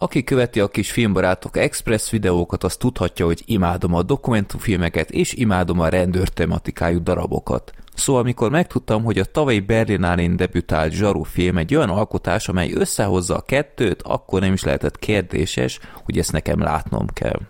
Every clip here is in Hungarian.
Aki követi a kis filmbarátok express videókat, az tudhatja, hogy imádom a dokumentumfilmeket, és imádom a rendőr tematikájú darabokat. Szóval amikor megtudtam, hogy a tavalyi Berlinálén debütált Zsaru film egy olyan alkotás, amely összehozza a kettőt, akkor nem is lehetett kérdéses, hogy ezt nekem látnom kell.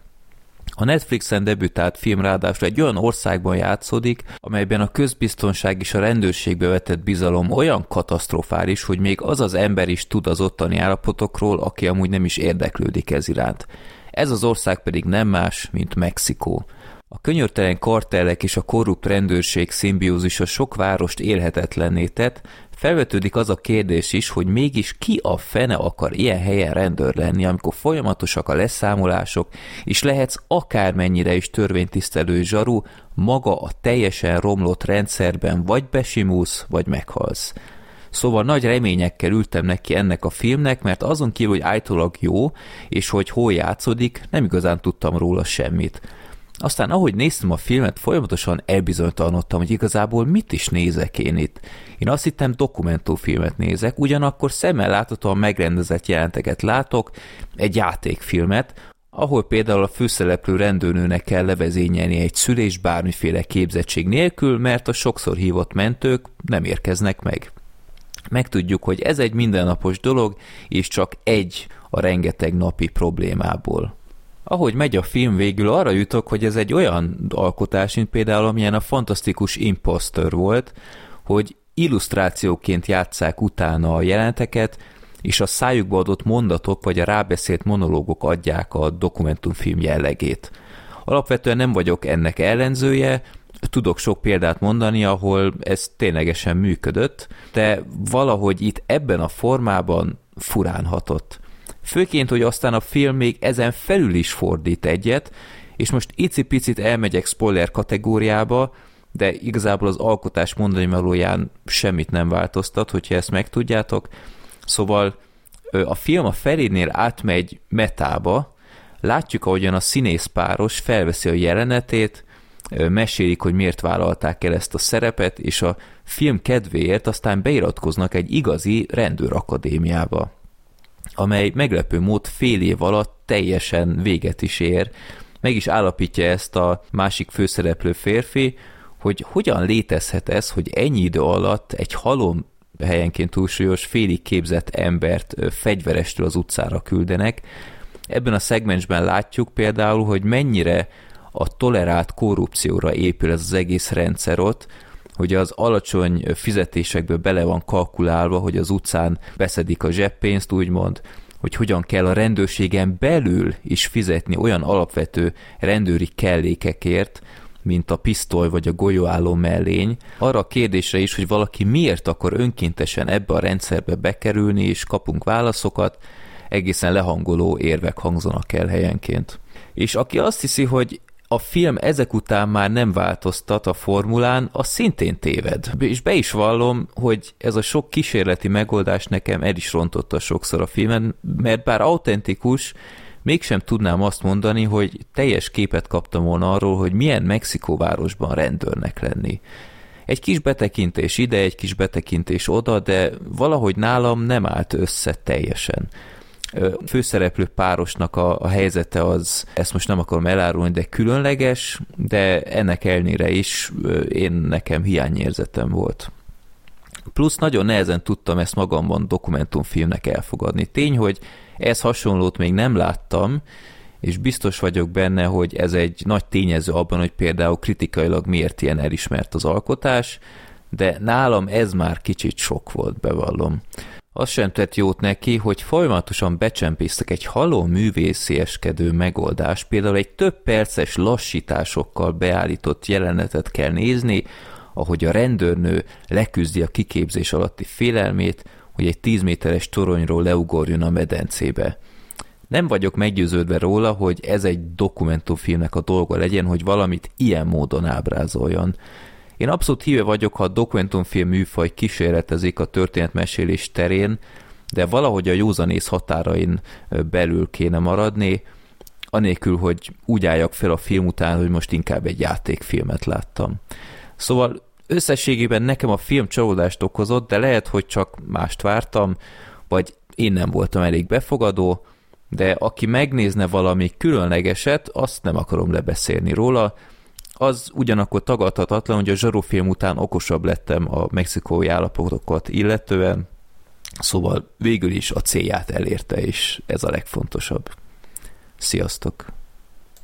A Netflixen debütált film ráadásul egy olyan országban játszódik, amelyben a közbiztonság és a rendőrségbe vetett bizalom olyan katasztrofális, hogy még az az ember is tud az ottani állapotokról, aki amúgy nem is érdeklődik ez iránt. Ez az ország pedig nem más, mint Mexikó. A könyörtelen kartellek és a korrupt rendőrség szimbiózisa sok várost élhetetlenné tett, felvetődik az a kérdés is, hogy mégis ki a fene akar ilyen helyen rendőr lenni, amikor folyamatosak a leszámolások, és lehetsz akármennyire is törvénytisztelő zsaru, maga a teljesen romlott rendszerben vagy besimulsz, vagy meghalsz. Szóval nagy reményekkel ültem neki ennek a filmnek, mert azon kívül, hogy állítólag jó, és hogy hol játszódik, nem igazán tudtam róla semmit. Aztán ahogy néztem a filmet, folyamatosan elbizonytalanodtam, hogy igazából mit is nézek én itt. Én azt hittem dokumentumfilmet nézek, ugyanakkor szemmel láthatóan megrendezett jelenteket látok, egy játékfilmet, ahol például a főszereplő rendőrnőnek kell levezényelni egy szülés bármiféle képzettség nélkül, mert a sokszor hívott mentők nem érkeznek meg. Megtudjuk, hogy ez egy mindennapos dolog, és csak egy a rengeteg napi problémából ahogy megy a film végül, arra jutok, hogy ez egy olyan alkotás, mint például amilyen a fantasztikus Imposter volt, hogy illusztrációként játszák utána a jelenteket, és a szájukba adott mondatok vagy a rábeszélt monológok adják a dokumentumfilm jellegét. Alapvetően nem vagyok ennek ellenzője, tudok sok példát mondani, ahol ez ténylegesen működött, de valahogy itt ebben a formában furán hatott. Főként, hogy aztán a film még ezen felül is fordít egyet, és most icipicit elmegyek spoiler kategóriába, de igazából az alkotás mondani valóján semmit nem változtat, hogyha ezt megtudjátok. Szóval a film a felénél átmegy metába, látjuk, ahogyan a színészpáros felveszi a jelenetét, mesélik, hogy miért vállalták el ezt a szerepet, és a film kedvéért aztán beiratkoznak egy igazi rendőrakadémiába amely meglepő mód fél év alatt teljesen véget is ér. Meg is állapítja ezt a másik főszereplő férfi, hogy hogyan létezhet ez, hogy ennyi idő alatt egy halom helyenként túlsúlyos, félig képzett embert fegyverestől az utcára küldenek. Ebben a szegmensben látjuk például, hogy mennyire a tolerált korrupcióra épül ez az egész rendszer ott, hogy az alacsony fizetésekből bele van kalkulálva, hogy az utcán beszedik a zseppénzt, úgymond, hogy hogyan kell a rendőrségen belül is fizetni olyan alapvető rendőri kellékekért, mint a pisztoly vagy a golyóálló mellény, arra a kérdésre is, hogy valaki miért akar önkéntesen ebbe a rendszerbe bekerülni, és kapunk válaszokat, egészen lehangoló érvek hangzanak el helyenként. És aki azt hiszi, hogy a film ezek után már nem változtat a formulán, az szintén téved. És be is vallom, hogy ez a sok kísérleti megoldás nekem el is rontotta sokszor a filmen, mert bár autentikus, mégsem tudnám azt mondani, hogy teljes képet kaptam volna arról, hogy milyen Mexikóvárosban rendőrnek lenni. Egy kis betekintés ide, egy kis betekintés oda, de valahogy nálam nem állt össze teljesen főszereplő párosnak a, a helyzete az, ezt most nem akarom elárulni, de különleges, de ennek elnére is én nekem hiányérzetem volt. Plusz nagyon nehezen tudtam ezt magamban dokumentumfilmnek elfogadni. Tény, hogy ez hasonlót még nem láttam, és biztos vagyok benne, hogy ez egy nagy tényező abban, hogy például kritikailag miért ilyen elismert az alkotás, de nálam ez már kicsit sok volt, bevallom az sem tett jót neki, hogy folyamatosan becsempésztek egy haló művészieskedő megoldás, például egy több perces lassításokkal beállított jelenetet kell nézni, ahogy a rendőrnő leküzdi a kiképzés alatti félelmét, hogy egy 10 méteres toronyról leugorjon a medencébe. Nem vagyok meggyőződve róla, hogy ez egy dokumentumfilmnek a dolga legyen, hogy valamit ilyen módon ábrázoljon. Én abszolút híve vagyok, ha a dokumentumfilm műfaj kísérletezik a történetmesélés terén, de valahogy a józanész határain belül kéne maradni, anélkül, hogy úgy álljak fel a film után, hogy most inkább egy játékfilmet láttam. Szóval összességében nekem a film csalódást okozott, de lehet, hogy csak mást vártam, vagy én nem voltam elég befogadó, de aki megnézne valami különlegeset, azt nem akarom lebeszélni róla. Az ugyanakkor tagadhatatlan, hogy a zsarufilm után okosabb lettem a mexikói állapotokat illetően, szóval végül is a célját elérte, és ez a legfontosabb. Sziasztok!